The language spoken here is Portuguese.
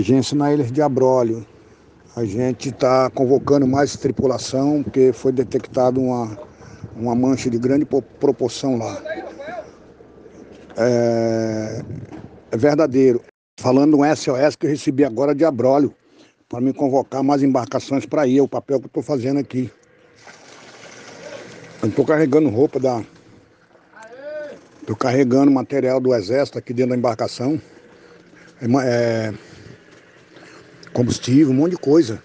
Emergência na Ilha de Abrolho. A gente está convocando mais tripulação, porque foi detectada uma, uma mancha de grande proporção lá. É, é verdadeiro. Falando um SOS que eu recebi agora de Abrolho, para me convocar mais embarcações para ir, é o papel que eu estou fazendo aqui. Eu estou carregando roupa da. Estou carregando material do exército aqui dentro da embarcação. É, é, combustível, um monte de coisa.